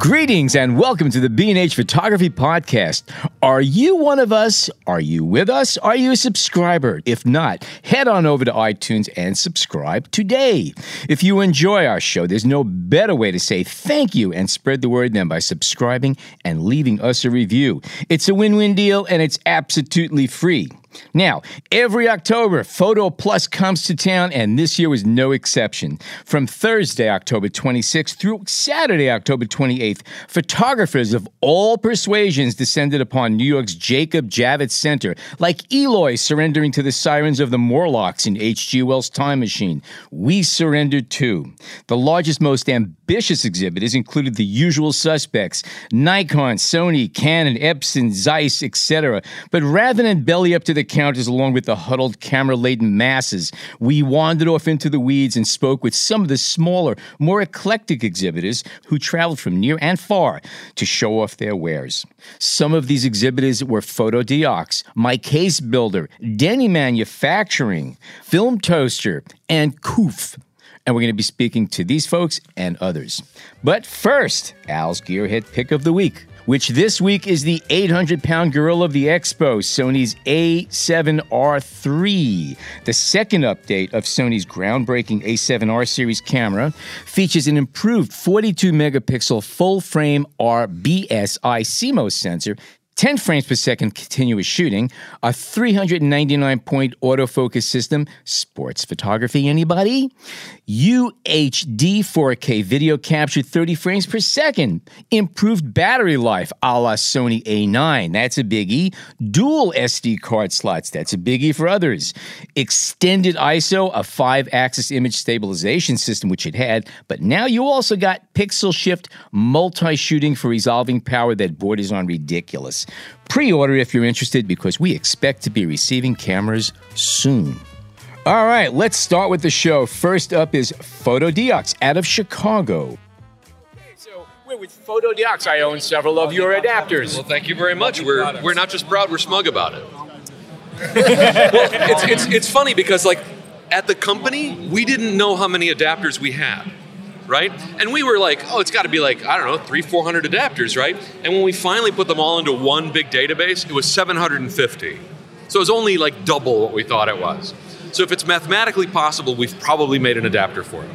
Greetings and welcome to the B&H Photography Podcast. Are you one of us? Are you with us? Are you a subscriber? If not, head on over to iTunes and subscribe today. If you enjoy our show, there's no better way to say thank you and spread the word than by subscribing and leaving us a review. It's a win-win deal and it's absolutely free. Now, every October, Photo Plus comes to town, and this year was no exception. From Thursday, October 26th through Saturday, October 28th, photographers of all persuasions descended upon New York's Jacob Javits Center, like Eloi surrendering to the sirens of the Morlocks in H.G. Wells' Time Machine. We surrendered too. The largest, most ambitious exhibitors included the usual suspects Nikon, Sony, Canon, Epson, Zeiss, etc. But rather than belly up to the the counters along with the huddled, camera laden masses. We wandered off into the weeds and spoke with some of the smaller, more eclectic exhibitors who traveled from near and far to show off their wares. Some of these exhibitors were Fotodiox, My Case Builder, Denny Manufacturing, Film Toaster, and COOPH and we're going to be speaking to these folks and others. But first, Al's Gearhead Pick of the Week which this week is the 800 pound gorilla of the expo, Sony's A7R3. The second update of Sony's groundbreaking A7R series camera features an improved 42 megapixel full frame RBSI CMOS sensor 10 frames per second continuous shooting, a 399 point autofocus system, sports photography, anybody? UHD 4K video captured 30 frames per second, improved battery life a la Sony A9, that's a biggie. Dual SD card slots, that's a biggie for others. Extended ISO, a five axis image stabilization system, which it had, but now you also got pixel shift multi shooting for resolving power that borders on ridiculous. Pre order if you're interested because we expect to be receiving cameras soon. All right, let's start with the show. First up is Fotodiox out of Chicago. So we're with Fotodiox. I own several of your adapters. Well, thank you very much. We're, we're not just proud, we're smug about it. well, it's, it's, it's funny because, like, at the company, we didn't know how many adapters we had right? And we were like, oh, it's got to be like, I don't know, three, 400 adapters, right? And when we finally put them all into one big database, it was 750. So it was only like double what we thought it was. So if it's mathematically possible, we've probably made an adapter for it.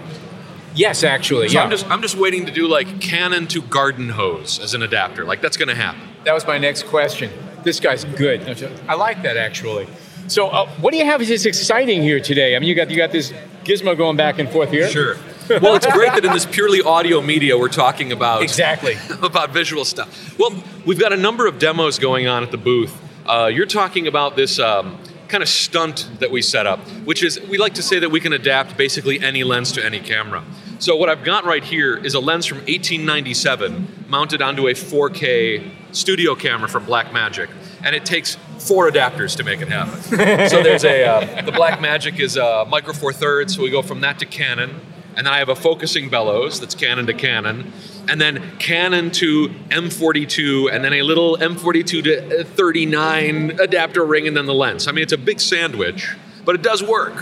Yes, actually. So yeah. I'm just I'm just waiting to do like Canon to garden hose as an adapter. Like that's going to happen. That was my next question. This guy's good. I like that actually. So, uh, what do you have that's exciting here today? I mean, you got you got this gizmo going back and forth here. Sure. Well, it's great that in this purely audio media we're talking about exactly about visual stuff. Well, we've got a number of demos going on at the booth. Uh, you're talking about this um, kind of stunt that we set up, which is we like to say that we can adapt basically any lens to any camera. So what I've got right here is a lens from 1897 mounted onto a 4K studio camera from Blackmagic, and it takes four adapters to make it happen. so there's a uh, the Blackmagic is a micro four thirds, so we go from that to Canon, and then I have a focusing bellows that's Canon to Canon, and then Canon to M42, and then a little M42 to 39 adapter ring, and then the lens. I mean, it's a big sandwich, but it does work.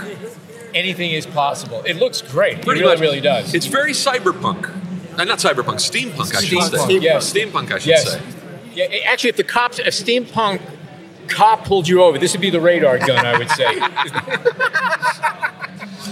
Anything is possible. It looks great. Pretty it really, much. really does. It's very cyberpunk. Uh, not cyberpunk, steampunk, I should steampunk. say. Yes. Steampunk, I should yes. say. Yeah, actually, if the cops, if steampunk cop pulled you over, this would be the radar gun, I would say.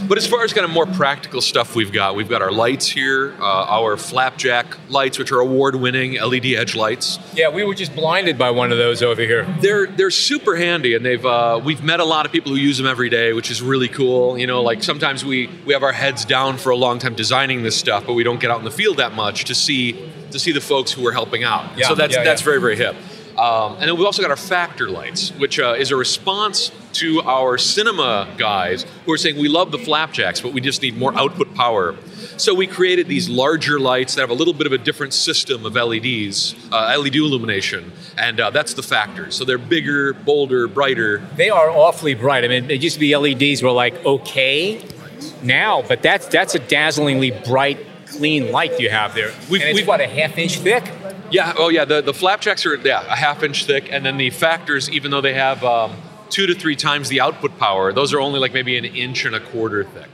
But as far as kind of more practical stuff we've got, we've got our lights here, uh, our flapjack lights, which are award-winning LED edge lights. Yeah, we were just blinded by one of those over here. They're they're super handy, and they've uh, we've met a lot of people who use them every day, which is really cool. You know, like sometimes we we have our heads down for a long time designing this stuff, but we don't get out in the field that much to see to see the folks who are helping out. Yeah, so that's yeah, that's yeah. very very hip. Um, and then we've also got our factor lights, which uh, is a response to our cinema guys who are saying we love the flapjacks, but we just need more output power. So we created these larger lights that have a little bit of a different system of LEDs, uh, LED illumination, and uh, that's the factor. So they're bigger, bolder, brighter. They are awfully bright. I mean, it used to be LEDs were like okay, now, but that's that's a dazzlingly bright, clean light you have there. We've- and it's we've- what a half inch thick. Yeah. Oh, yeah. The the flapjacks are yeah a half inch thick, and then the factors, even though they have um, two to three times the output power, those are only like maybe an inch and a quarter thick.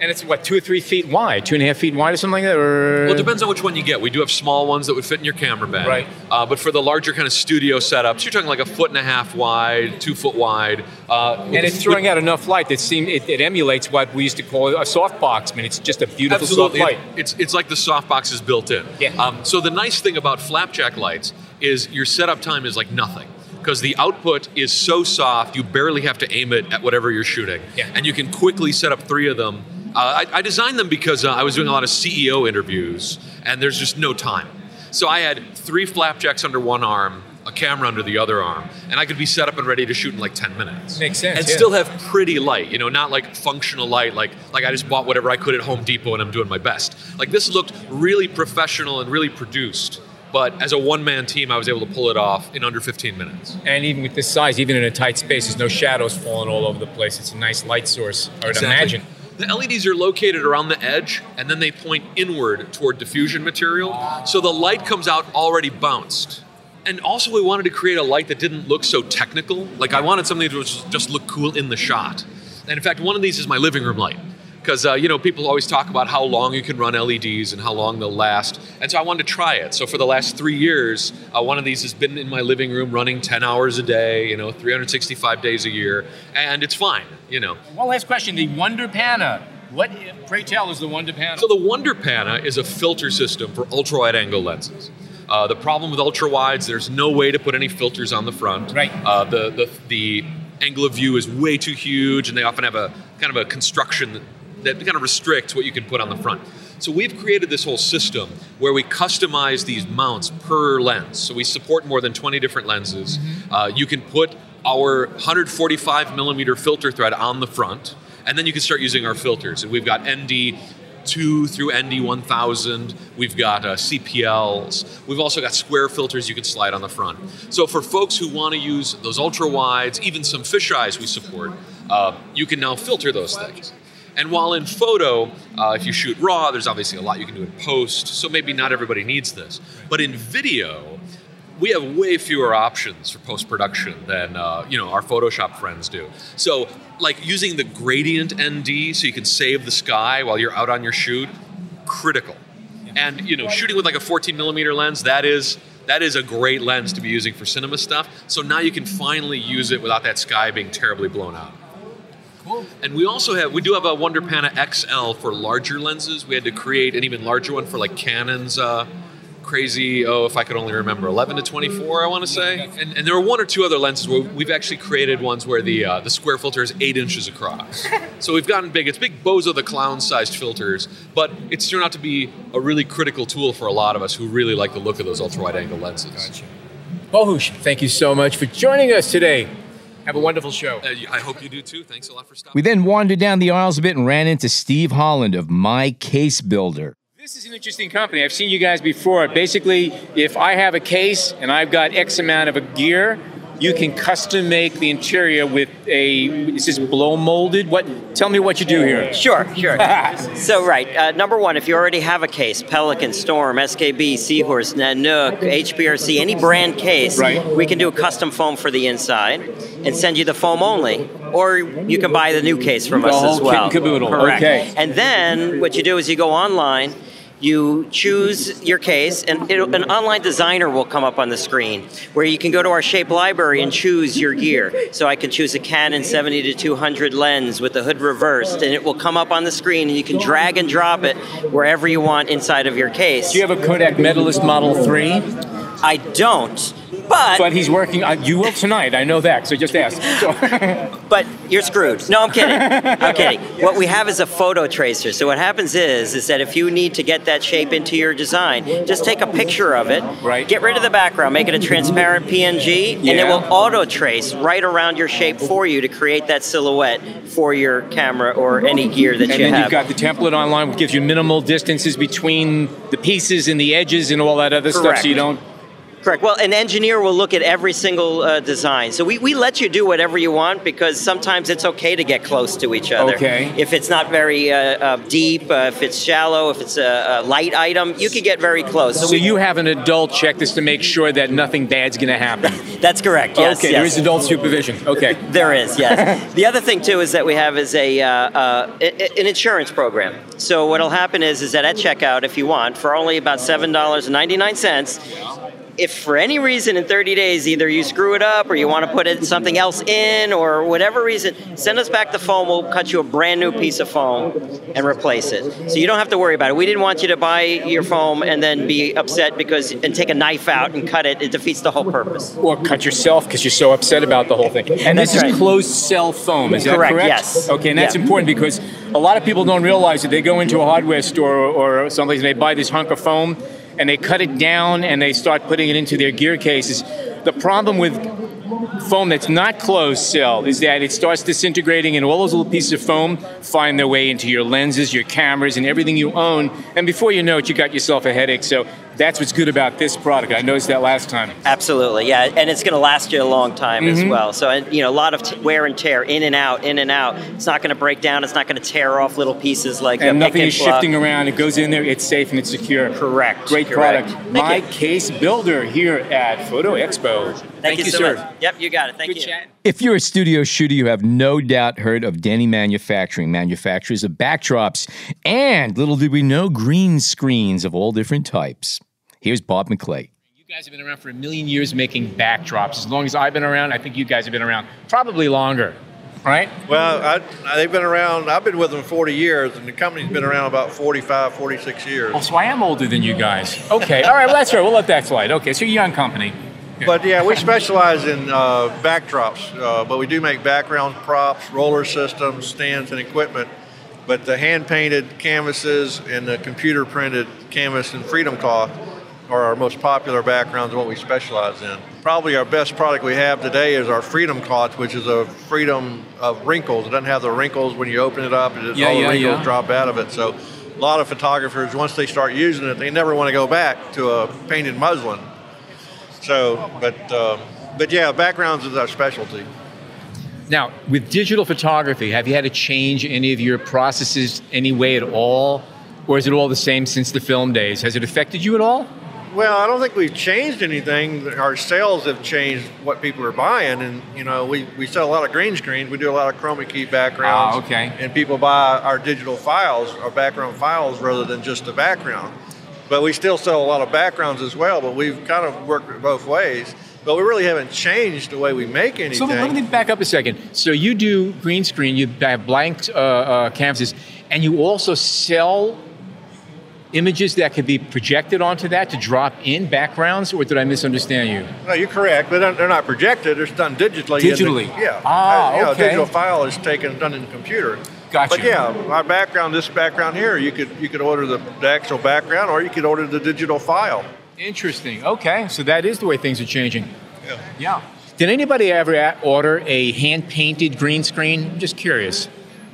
And it's what two or three feet wide, two and a half feet wide, or something like that. Or Well, it depends on which one you get. We do have small ones that would fit in your camera bag. Right. Uh, but for the larger kind of studio setups, you're talking like a foot and a half wide, two foot wide. Uh, and it's throwing out enough light that seem it, it emulates what we used to call a softbox. I mean, it's just a beautiful Absolutely. soft light. It- it's, it's like the softbox is built in. Yeah. Um, so the nice thing about flapjack lights is your setup time is like nothing. Because the output is so soft, you barely have to aim it at whatever you're shooting. Yeah. And you can quickly set up three of them. Uh, I, I designed them because uh, I was doing a lot of CEO interviews, and there's just no time. So I had three flapjacks under one arm, a camera under the other arm, and I could be set up and ready to shoot in like 10 minutes. Makes sense, And yeah. still have pretty light, you know, not like functional light, like like I just bought whatever I could at Home Depot and I'm doing my best. Like this looked really professional and really produced, but as a one-man team, I was able to pull it off in under 15 minutes. And even with this size, even in a tight space, there's no shadows falling all over the place. It's a nice light source. I would imagine. The LEDs are located around the edge, and then they point inward toward diffusion material, so the light comes out already bounced. And also, we wanted to create a light that didn't look so technical. Like I wanted something that just look cool in the shot. And in fact, one of these is my living room light. Because uh, you know people always talk about how long you can run LEDs and how long they'll last, and so I wanted to try it. So for the last three years, uh, one of these has been in my living room running 10 hours a day, you know, 365 days a year, and it's fine, you know. One last question: the Wonder Pana. What, pray tell, is the Wonder Pana? So the Wonder Pana is a filter system for ultra wide angle lenses. Uh, the problem with ultra wides, there's no way to put any filters on the front. Right. Uh, the, the the angle of view is way too huge, and they often have a kind of a construction that, kind of restricts what you can put on the front. So we've created this whole system where we customize these mounts per lens. So we support more than 20 different lenses. Uh, you can put our 145 millimeter filter thread on the front, and then you can start using our filters. And we've got ND 2 through ND 1000. We've got uh, CPLs. We've also got square filters you can slide on the front. So for folks who want to use those ultra wides, even some fisheyes we support, uh, you can now filter those things. And while in photo, uh, if you shoot raw, there's obviously a lot you can do in post, so maybe not everybody needs this. But in video, we have way fewer options for post production than uh, you know our Photoshop friends do. So, like using the gradient ND so you can save the sky while you're out on your shoot, critical. And you know, shooting with like a 14 millimeter lens, that is that is a great lens to be using for cinema stuff. So now you can finally use it without that sky being terribly blown out. Cool. And we also have we do have a Wonder Pana XL for larger lenses. We had to create an even larger one for like Canon's uh, crazy. Oh, if I could only remember, 11 to 24, I want to say. And, and there are one or two other lenses where we've actually created ones where the uh, the square filter is eight inches across. so we've gotten big. It's big Bozo the Clown sized filters, but it's turned out to be a really critical tool for a lot of us who really like the look of those ultra wide angle lenses. Bohuš, thank you so much for joining us today. Have a wonderful show. Uh, I hope you do too. Thanks a lot for stopping. We then wandered down the aisles a bit and ran into Steve Holand of My Case Builder. This is an interesting company. I've seen you guys before. Basically, if I have a case and I've got X amount of a gear, you can custom make the interior with a. Is this blow molded? What? Tell me what you do here. Sure, sure. so, right, uh, number one, if you already have a case, Pelican, Storm, SKB, Seahorse, Nanuk, HPRC, any brand case, Right. we can do a custom foam for the inside and send you the foam only. Or you can buy the new case from The us as well. and caboodle, Correct. okay. And then what you do is you go online. You choose your case, and it'll, an online designer will come up on the screen where you can go to our shape library and choose your gear. So I can choose a Canon 70 to 200 lens with the hood reversed, and it will come up on the screen, and you can drag and drop it wherever you want inside of your case. Do you have a Kodak Medalist Model 3? I don't, but But he's working. Uh, you will tonight. I know that. So just ask. So, but you're screwed. No, I'm kidding. I'm kidding. What we have is a photo tracer. So what happens is, is that if you need to get that shape into your design, just take a picture of it. Right. Get rid of the background, make it a transparent PNG, and it will auto trace right around your shape for you to create that silhouette for your camera or any gear that and you then have. you've got the template online, which gives you minimal distances between the pieces and the edges and all that other stuff, so you don't. Correct. Well, an engineer will look at every single uh, design. So we, we let you do whatever you want because sometimes it's okay to get close to each other. Okay. If it's not very uh, uh, deep, uh, if it's shallow, if it's a, a light item, you can get very close. So you have an adult check this to make sure that nothing bad's going to happen. That's correct. Yes. okay, yes. there is adult supervision. Okay. There is, yes. the other thing too is that we have is a uh, uh, a- an insurance program. So what'll happen is is that at checkout, if you want, for only about seven dollars and ninety nine cents. If for any reason in 30 days either you screw it up or you want to put it, something else in or whatever reason, send us back the foam. We'll cut you a brand new piece of foam and replace it. So you don't have to worry about it. We didn't want you to buy your foam and then be upset because and take a knife out and cut it. It defeats the whole purpose. Or cut yourself because you're so upset about the whole thing. And this That's is closed cell foam, is that Correct, correct? yes. Okay, and that's Yeah. important because a lot of people don't realize that they go into a hardware store or someplace and they buy this hunk of foam and they cut it down and they start putting it into their gear cases. The problem with foam that's not closed cell is that it starts disintegrating and all those little pieces of foam find their way into your lenses, your cameras, and everything you own. And before you know it, you got yourself a headache. So that's what's good about this product. I noticed that last time. Absolutely, yeah, and it's going to last you a long time Mm-hmm. as well. So, you know, a lot of t- wear and tear, in and out, in and out. It's not going to break down. It's not going to tear off little pieces like and nothing is pluck. shifting around. It goes in there. It's safe and it's secure. Correct, Great correct. product. Thank My you. case builder here at Photo Expo. Thank, you, so sir. much. Yep, you got it. Thank Good you. chat. If you're a studio shooter, you have no doubt heard of Denny Manufacturing, manufacturers of backdrops, and little did we know, green screens of all different types. Here's Bob Maclay. You guys have been around for a million years making backdrops. As long as I've been around, I think you guys have been around probably longer, right? Well, I, they've been around, I've been with them 40 years, and the company's been around about 45, 46 years. Oh, so I am older than you guys. Okay, all right, well, that's right. We'll let that slide. Okay, so you're a young company. But yeah, we specialize in uh, backdrops, uh, but we do make background props, roller systems, stands, and equipment. But the hand painted canvases and the computer printed canvas and Freedom Cloth are our most popular backgrounds and what we specialize in. Probably our best product we have today is our Freedom Cloth, which is a freedom of wrinkles. It doesn't have the wrinkles when you open it up, it just, Yeah, all the yeah, wrinkles yeah. drop out of it. So a lot of photographers, once they start using it, they never want to go back to a painted muslin. So, but um, but yeah, backgrounds is our specialty. Now, with digital photography, have you had to change any of your processes any way at all? Or is it all the same since the film days? Has it affected you at all? Well, I don't think we've changed anything. Our sales have changed what people are buying, and you know, we, we sell a lot of green screens. We do a lot of chroma key backgrounds. Ah, okay. And people buy our digital files, our background files, rather than just the background. But we still sell a lot of backgrounds as well. But we've kind of worked it both ways. But we really haven't changed the way we make anything. So let me back up a second. So you do green screen, you have blank uh, uh, canvases, and you also sell images that could be projected onto that to drop in backgrounds, or did I misunderstand you? No, you're correct, but they're- not projected. They're done digitally. in the- Digitally? yeah. Ah, you know, okay. A digital file is taken done in the computer. Gotcha. But yeah, our background, this background here, you could you could order the, the actual background, or you could order the digital file. Interesting. Okay, so that is the way things are changing. Yeah. Yeah. Did anybody ever order a hand painted green screen? I'm just curious.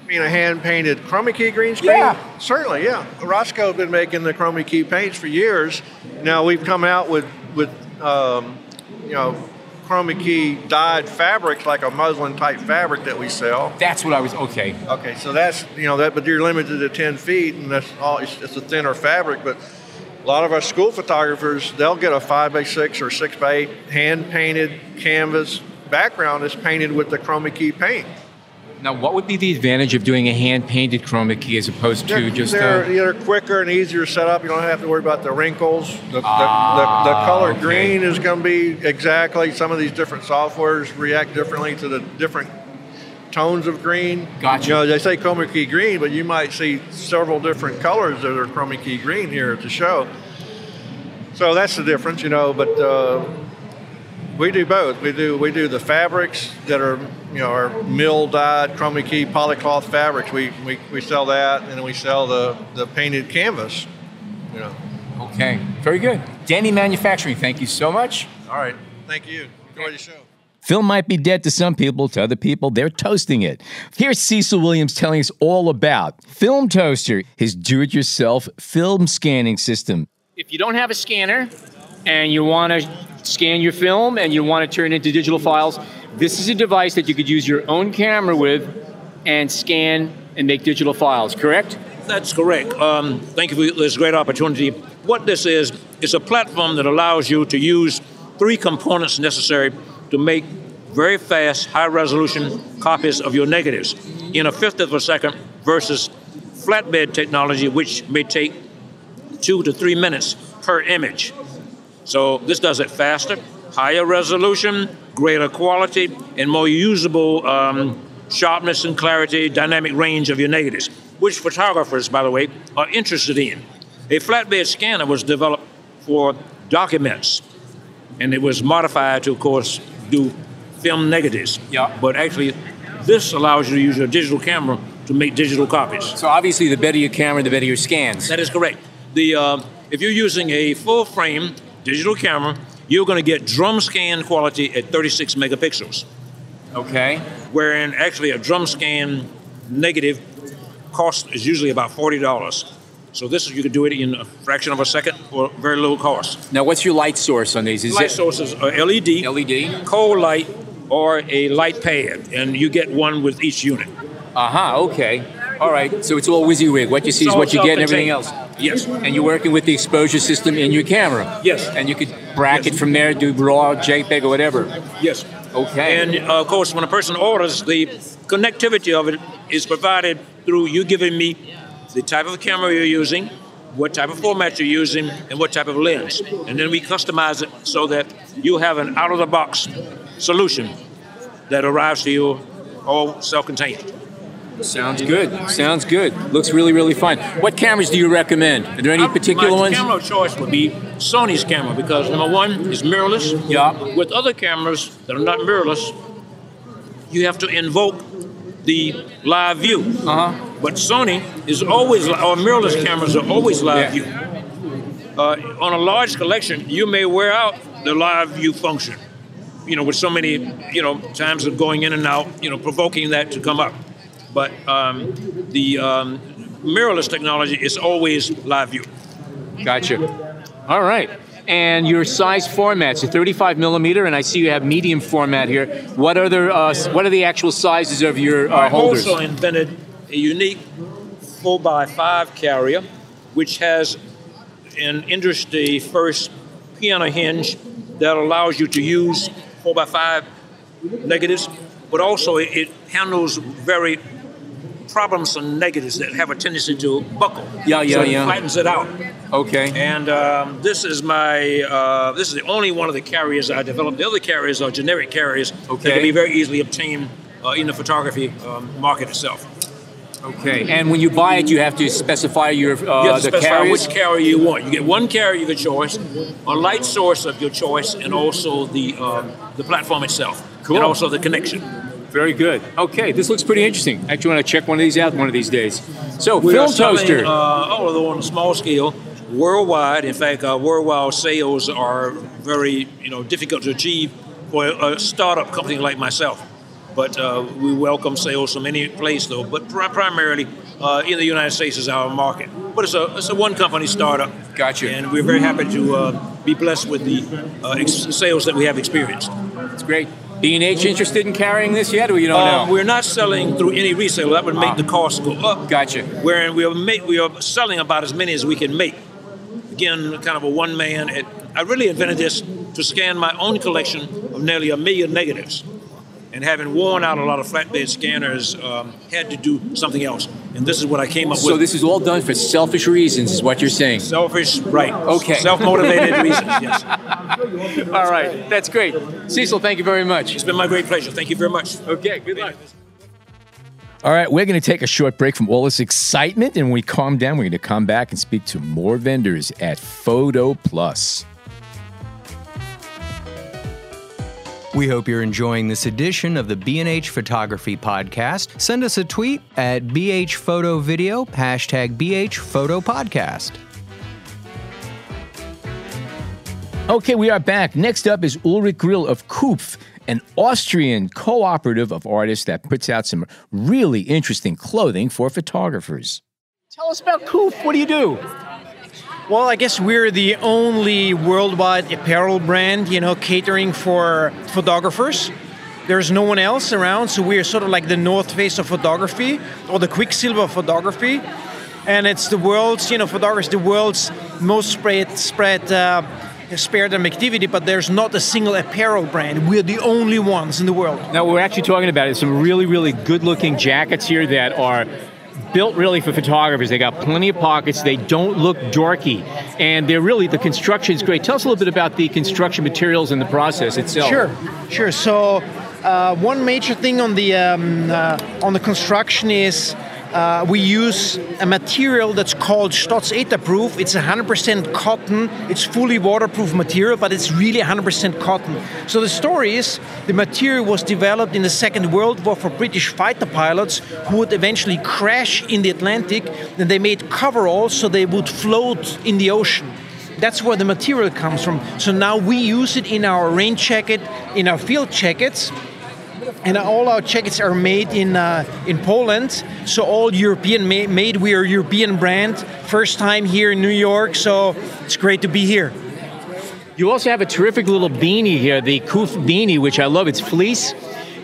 I mean, a hand painted chroma key green screen. Yeah. Certainly, yeah. Rosco has been making the chroma key paints for years. Now we've come out with with um, you know chroma key dyed fabric, like a muslin type fabric that we sell. That's what I was. Okay. Okay, so that's you know that, but you're limited to 10 feet, and that's all. It's, it's a thinner fabric, but a lot of our school photographers they'll get a five by six or six by eight hand painted canvas background that's painted with the chroma key paint. Now, what would be the advantage of doing a hand painted chroma key as opposed to They're, just they're, uh, they're quicker and easier setup. You don't have to worry about the wrinkles. The, the, Ah, the, the color okay. green is going to be exactly. Some of these different softwares react differently to the different tones of green. Gotcha. You know, they say chroma key green, but you might see several different colors that are chroma key green here at the show. So that's the difference, you know. But uh, we do both. We do we do the fabrics that are you know our mill dyed chroma key polycloth fabrics. We, we, we sell that, and we sell the, the painted canvas. You know. Okay, very good. Denny Manufacturing, thank you so much. All right. Thank you. Enjoy the show. Film might be dead to some people, to other people, they're toasting it. Here's Cecil Williams telling us all about Film Toaster, his do it yourself film scanning system. If you don't have a scanner, and you want to scan your film and you want to turn it into digital files, this is a device that you could use your own camera with and scan and make digital files, correct? That's correct. Um, thank you for this great opportunity. What this is, is a platform that allows you to use three components necessary to make very fast, high resolution copies of your negatives in a fifth of a second versus flatbed technology, which may take two to three minutes per image. So this does it faster, higher resolution, greater quality, and more usable um, sharpness and clarity, dynamic range of your negatives, which photographers, by the way, are interested in. A flatbed scanner was developed for documents, and it was modified to, of course, do film negatives. Yeah. But actually, this allows you to use your digital camera to make digital copies. So obviously, the better your camera, the better your scans. That is correct. The uh, if you're using a full frame digital camera, you're going to get drum scan quality at 36 megapixels. Okay. Wherein actually a drum scan negative cost is usually about forty dollars. So this is you can do it in a fraction of a second for very low cost. Now, what's your light source on these? Is Light it sources are LED, LED? cold light, or a light pad, and you get one with each unit. Uh huh. Okay. All right. So it's all WYSIWYG. What you see is what you get, and everything else. Yes. And you're working with the exposure system in your camera. Yes. And you could bracket Yes. from there, do raw, JPEG, or whatever. Yes. Okay. And uh, of course, when a person orders, the connectivity of it is provided through you giving me the type of camera you're using, what type of format you're using, and what type of lens. And then we customize it so that you have an out of the box solution that arrives to you all self contained. Sounds good. Sounds good. Looks really, really fine. What cameras do you recommend? Are there any particular ones? My ones? camera of choice would be Sony's camera because number one is mirrorless. Yeah. With other cameras that are not mirrorless, you have to invoke the live view. Uh huh. But Sony is always, or mirrorless cameras are always live Yeah. view. Uh, on a large collection, you may wear out the live view function. You know, with so many, you know, times of going in and out, you know, provoking that to come up. But um, the um, mirrorless technology is always live view. Gotcha. All right. And your size formats, a 35 millimeter, and I see you have medium format here. What are the uh, what are the actual sizes of your uh, I holders? also invented a unique 4x5 carrier, which has an industry first piano hinge that allows you to use 4x5 negatives, but also it handles very troublesome negatives that have a tendency to buckle. Yeah, yeah, so it yeah. flattens it out. Okay. And um, this is my uh, this is the only one of the carriers I developed. The other carriers are generic carriers that can be very easily obtained uh, in the photography um, market itself. Okay. And when you buy it, you have to specify your uh, you have to specify carriers. which carrier you want. You get one carrier of your choice, a light source of your choice, and also the um, the platform itself, Cool. and also the connection. Very good. Okay, this looks pretty interesting. I actually want to check one of these out one of these days. So, We film toaster. uh, although on a small scale, worldwide. In fact, our worldwide sales are very you know difficult to achieve for a startup company like myself. But uh, we welcome sales from any place, though. But pri- primarily uh, in the United States is our market. But it's a it's a one company startup. Gotcha. And we're very happy to uh, be blessed with the uh, ex- sales that we have experienced. It's great. B&H interested in carrying this yet, or you don't Uh, know? we're not selling through any resale. That would make Ah. the cost go up. Gotcha. wherein we are make, we are selling about as many as we can make. Again, kind of a one man. I really invented this to scan my own collection of nearly a million negatives. And having worn out a lot of flatbed scanners, um, had to do something else. And this is what I came up So with. So this is all done for selfish reasons, is what you're saying. selfish, right? Okay. Self-motivated reasons. Yes. All right, that's great. Cecil, thank you very much. It's been my great pleasure. Thank you very much. Okay, good luck. All right, we're going to take a short break from all this excitement, and when we calm down, we're going to come back and speak to more vendors at Photo Plus. We hope you're enjoying this edition of the B&H Photography Podcast. Send us a tweet at BH Photo Video, hashtag BH Photo Podcast. Okay, we are back. Next up is Ulrich Grill of COOPH, an Austrian cooperative of artists that puts out some really interesting clothing for photographers. Tell us about COOPH. What do you do? Well, I guess we're the only worldwide apparel brand, you know, catering for photographers. There's no one else around, so we're sort of like the North Face of photography or the Quiksilver of photography. And it's the world's, you know, photographers, the world's most spread, spread uh, spared activity, but there's not a single apparel brand. We're the only ones in the world. Now, we're actually talking about some really, really good looking jackets here that are built really for photographers. They got plenty of pockets. They don't look dorky, and they're really the construction is great. Tell us a little bit about the construction materials and the process itself. Sure, sure. So uh, one major thing on the um, uh, on the construction is uh, we use a material that's called Stotz Proof. It's 100% cotton. It's fully waterproof material, but it's really 100% cotton. So the story is the material was developed in the Second World War for British fighter pilots who would eventually crash in the Atlantic. And they made coveralls so they would float in the ocean. That's where the material comes from. So now we use it in our rain jacket, in our field jackets, and all our jackets are made in uh, in Poland. So all European ma- made. We are European brand. First time here in New York, so it's great to be here. You also have a terrific little beanie here, the COOPH beanie, which I love. It's fleece.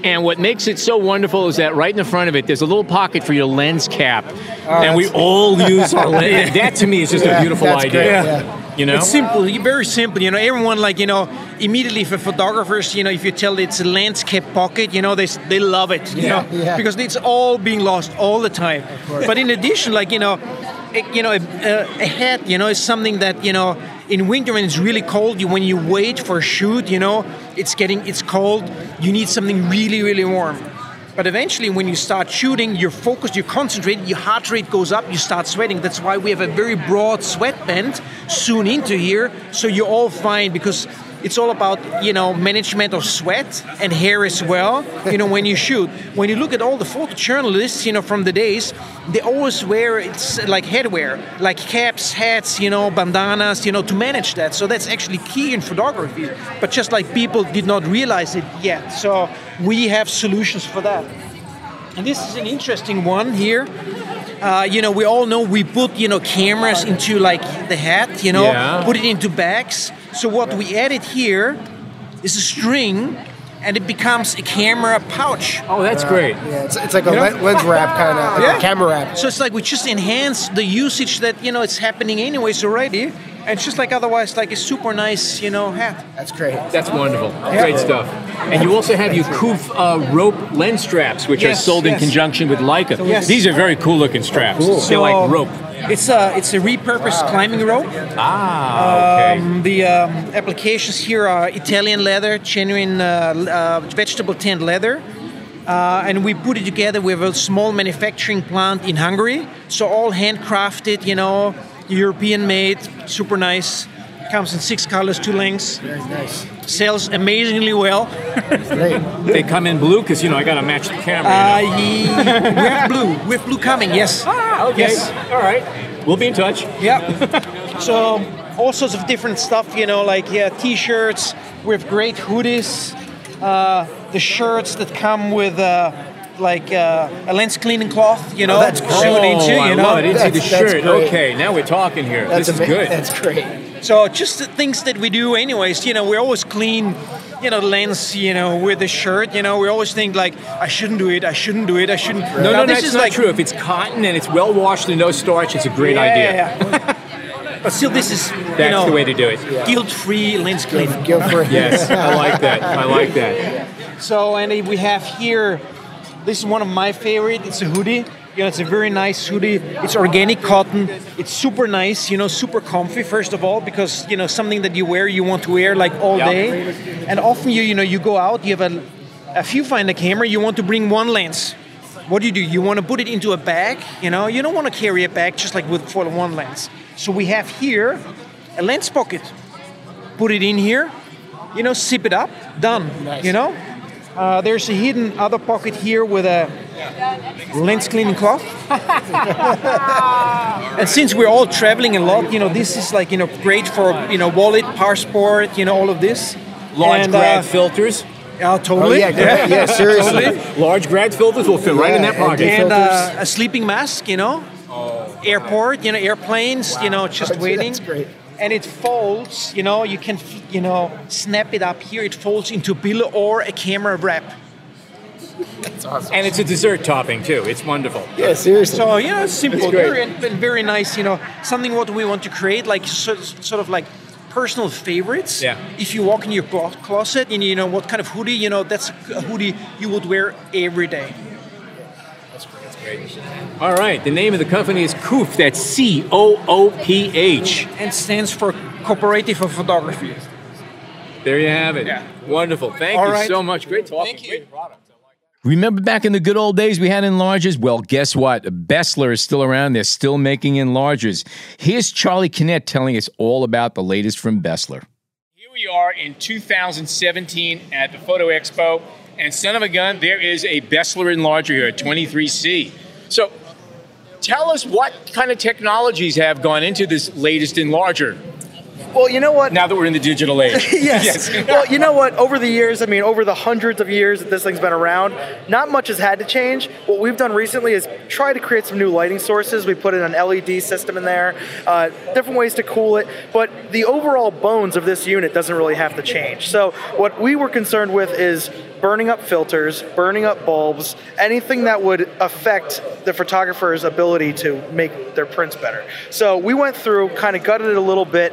And what makes it so wonderful is that right in the front of it, there's a little pocket for your lens cap. Oh, and we all use our lens. That to me is just Yeah, a beautiful idea. You know? It's simple, very simple. You know, everyone like you know immediately for photographers, you know, if you tell it's a landscape pocket, you know, they they love it. You Yeah, know, yeah. because it's all being lost all the time. But in addition, like you know, a, you know, a, a- a hat, you know, is something that you know in winter when it's really cold, you when you wait for a shoot, you know, it's getting it's cold. You need something really really warm. But eventually, when you start shooting, you're focused, you're concentrated, your heart rate goes up, you start sweating. That's why we have a very broad sweat band sewn into here, so you're all fine because it's all about you know management of sweat and hair as well. You know when you shoot, when you look at all the photojournalists, you know from the days, they always wear it's like headwear, like caps, hats, you know bandanas, you know to manage that. So that's actually key in photography. But just like people did not realize it yet, so we have solutions for that. And this is an interesting one here. Uh, you know, we all know we put you know cameras into like the hat, you know, Yeah. put it into bags. So what we added here is a string, and it becomes a camera pouch. oh, that's great. Yeah, it's, it's like a le- lens wrap kind of, like Yeah. a camera wrap. So it's like we just enhance the usage that you know it's happening anyways already, and it's just like otherwise like a super nice you know hat. That's great. That's wonderful. Great stuff. And you also have your COOPH uh, rope lens straps, which are Yes, sold in conjunction with Leica. Yes. These are very cool looking straps. Cool. They're like rope. It's a it's a repurposed climbing rope. Ah, okay. Um, the um, applications here are Italian leather, genuine uh, uh, vegetable tanned leather. Uh, and we put it together with a small manufacturing plant in Hungary. So all handcrafted, you know, European made, super nice. Comes in six colors, two lengths. Very nice. Sells amazingly well. Great. they come in blue because you know I got to match the camera. Uh, you know? ye- we have blue. We have blue coming, yes. ah, okay. Yes. All right. We'll be in touch. Yeah. so all sorts of different stuff, you know, like yeah, t-shirts with great hoodies, uh, the shirts that come with uh, like uh, a lens cleaning cloth, you know, that's sewn great. into, oh, I you know. love it. Into the That's- that's shirt. Okay, now we're talking here. That's this is good. That's great. So just the things that we do, anyways. You know, we always clean, you know, the lens, you know, with the shirt. You know, we always think like, I shouldn't do it. I shouldn't do it. I shouldn't. no, Now, no, this that's is not like, true. If it's cotton and it's well washed and no starch, it's a great Yeah, idea. yeah. but still, this is you That's know, the way to do it. guilt-free lens cleaning. It. Yes, I like that. I like that. So, and we have here, this is one of my favorite. It's a hoodie. You know, it's a very nice hoodie. It's organic cotton. It's super nice. You know, super comfy. First of all, because you know something that you wear, you want to wear like all Yeah. day. And often you, you know, you go out. You have a, few find a viewfinder camera. You want to bring one lens. What do you do? You want to put it into a bag. You know, you don't want to carry a bag just like with for one lens. So we have here a lens pocket. Put it in here. You know, zip it up. Done. You know. Uh, there's a hidden other pocket here with a lens cleaning cloth. and since we're all traveling a lot, you know, this is like, you know, great for, you know, wallet, passport, you know, all of this. Large And, grad uh, filters. Yeah, Oh, totally. yeah, yeah, seriously. Large grad filters will fit right in that pocket. And uh, a sleeping mask, you know. Oh, airport, you know, airplanes, you know, just That's waiting. great. And it folds, you know, you can, you know, snap it up here. It folds into a bill or a camera wrap. That's awesome. And it's a dessert topping too. It's wonderful. Yeah, seriously. So you know, simple, great. very and very nice. You know, something what we want to create, like sort, sort of like personal favorites. Yeah. If you walk in your closet and you know what kind of hoodie, you know that's a hoodie you would wear every day. All right. The name of the company is COOPH. That's C O O P H. And stands for Cooperative of Photography. There you have it. Wonderful. Thank All you right. so much. Great talking. Thank you. Great product. Remember back in the good old days we had enlargers? Well, guess what? Beseler is still around. They're still making enlargers. Here's Charlie Knecht telling us all about the latest from Beseler. Here we are in 2017 at the Photo Expo, and son of a gun, there is a Beseler enlarger here at 23C. So, tell us what kind of technologies have gone into this latest enlarger Well, you know what? now that we're in the digital age. yes. well, you know what? Over the years, I mean, over the hundreds of years that this thing's been around, not much has had to change. What we've done recently is try to create some new lighting sources. We put in an LED system in there, uh, different ways to cool it, but the overall bones of this unit doesn't really have to change. So, what we were concerned with is burning up filters, burning up bulbs, anything that would affect the photographer's ability to make their prints better. So, we went through, kind of gutted it a little bit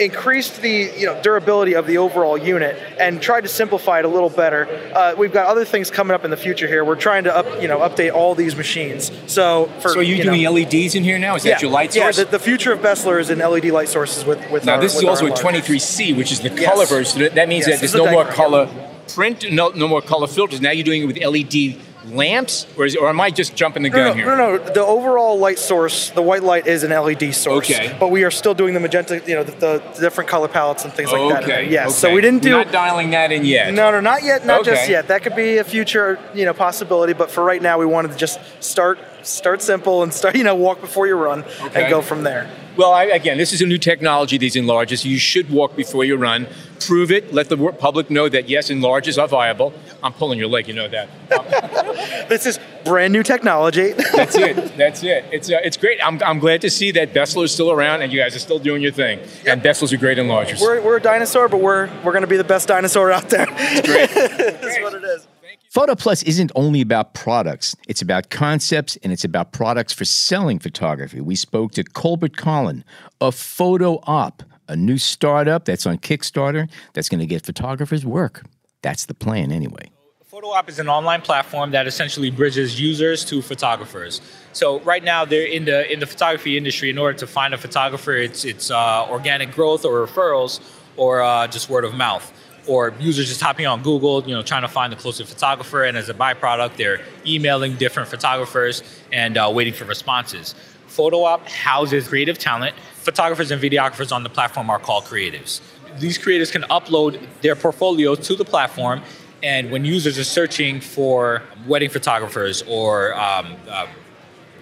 increased the you know durability of the overall unit and tried to simplify it a little better. Uh, we've got other things coming up in the future here. We're trying to up you know update all these machines. So for So, are you, you doing know, LEDs in here now? Is that your light source? yeah, the, the future of Beseler is in LED light sources with with Now our, this is also a 23C, which is the Yes. color version. That- means Yes, that there's no more color print, no, no more color filters. Now you're doing it with LED lamps, or, is, or am I just jumping the gun no, here? no, no. The overall light source, the white light, is an LED source. Okay. But we are still doing the magenta, you know, the, the different color palettes and things like that. in there. Okay. Yes. So we didn't do. You're not dialing that in yet. No, no, not yet, not just yet. That could be a future, you know, possibility. But for right now, we wanted to just start, start simple and start, you know, walk before you run Okay. and go from there. Well, I, again, this is a new technology. These enlargers. You should walk before you run. Prove it. Let the public know that yes, enlargers are viable. I'm pulling your leg. You know that. This is brand new technology. That's it. That's it. It's uh, it's great. I'm, I'm glad to see that Beseler is still around and you guys are still doing your thing. And Beseler's are great enlargers. we're, we're a dinosaur, but we're we're going to be the best dinosaur out there. That's what it is. Photo Plus isn't only about products, it's about concepts and it's about products for selling photography. We spoke to Colbert Colin of Foto Op, a new startup that's on Kickstarter that's going to get photographers work. That's the plan, anyway. Foto Op is an online platform that essentially bridges users to photographers. So right now, they're in the in the photography industry. In order to find a photographer, it's it's uh, organic growth or referrals, or uh, just word of mouth, or users just hopping on Google, you know, trying to find the closest photographer, and as a byproduct, they're emailing different photographers and uh, waiting for responses. Foto Op houses creative talent. Photographers and videographers on the platform are called creatives. These creators can upload their portfolios to the platform, and when users are searching for wedding photographers or um, uh,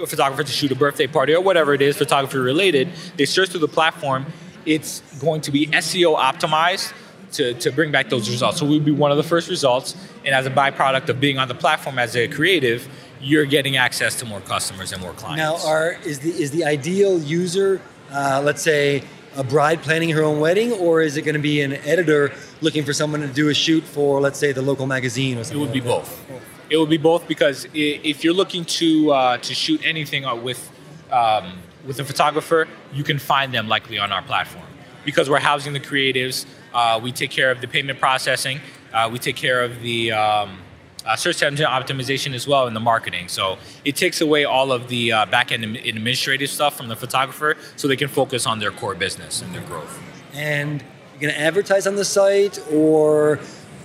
a photographer to shoot a birthday party or whatever it is, photography related, they search through the platform. It's going to be SEO optimized to, to bring back those results. So we'll be one of the first results. And as a byproduct of being on the platform as a creative, you're getting access to more customers and more clients. Now, are is the is the ideal user, uh, let's say, a bride planning her own wedding, or is it going to be an editor looking for someone to do a shoot for, let's say, the local magazine or It something? would be like both. It would be both because if you're looking to uh, to shoot anything uh, with um, with a photographer, you can find them likely on our platform because we're housing the creatives. Uh, we take care of the payment processing. Uh, we take care of the um, uh, search engine optimization as well and the marketing. So it takes away all of the uh, back end administrative stuff from the photographer, so they can focus on their core business and their growth. And you're going to advertise on the site, or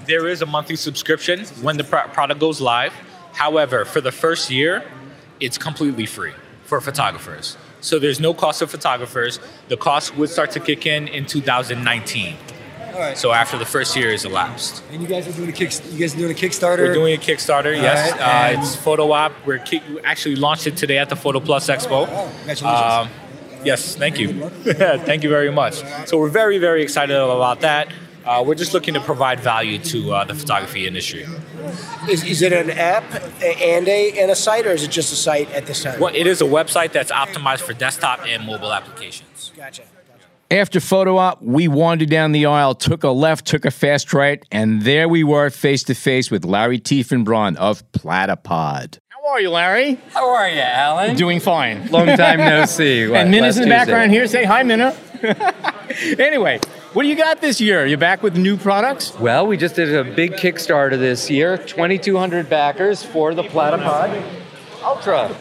There is a monthly subscription when the pro- product goes live. However, for the first year, it's completely free for photographers. So there's no cost to photographers. The cost would start to kick in in 2019. All right. So after the first year is elapsed. and you guys are doing a kick. You guys are doing a Kickstarter. We're doing a Kickstarter, yes. right, uh, it's Foto Op. We're kick- actually launched it today at the Photo Plus Expo. Oh, congratulations. Um, yes, thank you. thank you very much. So we're very, very excited about that. Uh, we're just looking to provide value to uh, the photography industry. Is, is it an app and a and a site, or is it just a site at this time? Well, it is a website that's optimized for desktop and mobile applications. Gotcha. After photo op, we wandered down the aisle, took a left, took a fast right, and there we were face to face with Larry Tiefenbrunn of Platypod. How are you, Larry? How are you, Alan? Doing fine. Long time no see. What, and Minna's in the last background Tuesday? here. Say hi, Minna. anyway, what do you got this year? You back with new products? Well, we just did a big Kickstarter this year. 2,200 backers for the Platypod Ultra.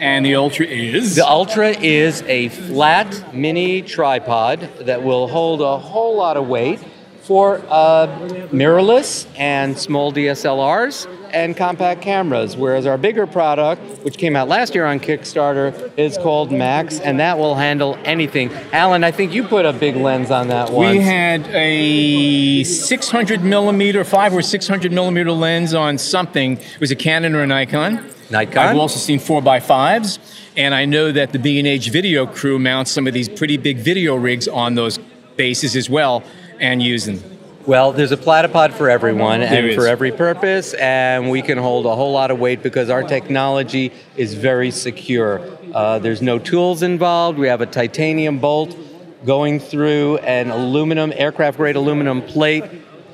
And the Ultra is? The Ultra is a flat mini tripod that will hold a whole lot of weight for uh, mirrorless and small DSLRs and compact cameras. Whereas our bigger product, which came out last year on Kickstarter, is called Max, and that will handle anything. Allan, I think you put a big lens on that one. We had a 600 millimeter, five or 600 millimeter lens on something. It was a Canon or a Nikon. Nikon. I've also seen four by fives, and I know that the B&H video crew mounts some of these pretty big video rigs on those bases as well and use them. Well, there's a platypod for everyone There and is. for every purpose, and we can hold a whole lot of weight because our technology is very secure. Uh, there's no tools involved. We have a titanium bolt going through an aluminum, aircraft grade aluminum plate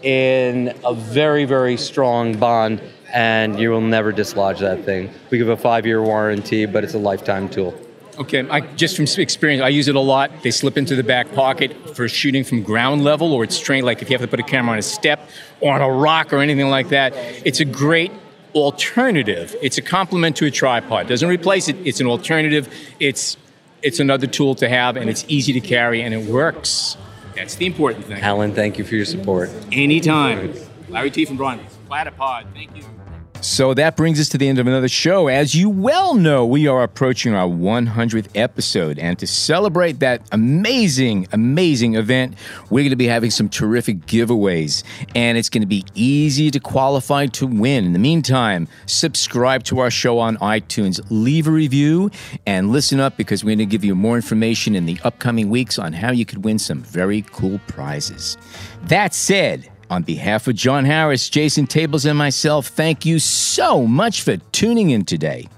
in a very, very strong bond, and you will never dislodge that thing. We give a five year warranty, but it's a lifetime tool. Okay, I, just from experience, I use it a lot. They slip into the back pocket for shooting from ground level, or it's trained like if you have to put a camera on a step or on a rock or anything like that. It's a great alternative. It's a complement to a tripod. Doesn't replace it. It's an alternative. It's it's another tool to have, and it's easy to carry, and it works. That's the important thing. Allan, thank you for your support. Anytime. Larry Tiefenbrunn. Platypod. Thank you. So that brings us to the end of another show. As you well know, we are approaching our 100th episode. And to celebrate that amazing, amazing event, we're going to be having some terrific giveaways. And it's going to be easy to qualify to win. In the meantime, subscribe to our show on iTunes, leave a review, and listen up because we're going to give you more information in the upcoming weeks on how you could win some very cool prizes. That said, on behalf of John Harris, Jason Tables, and myself, thank you so much for tuning in today.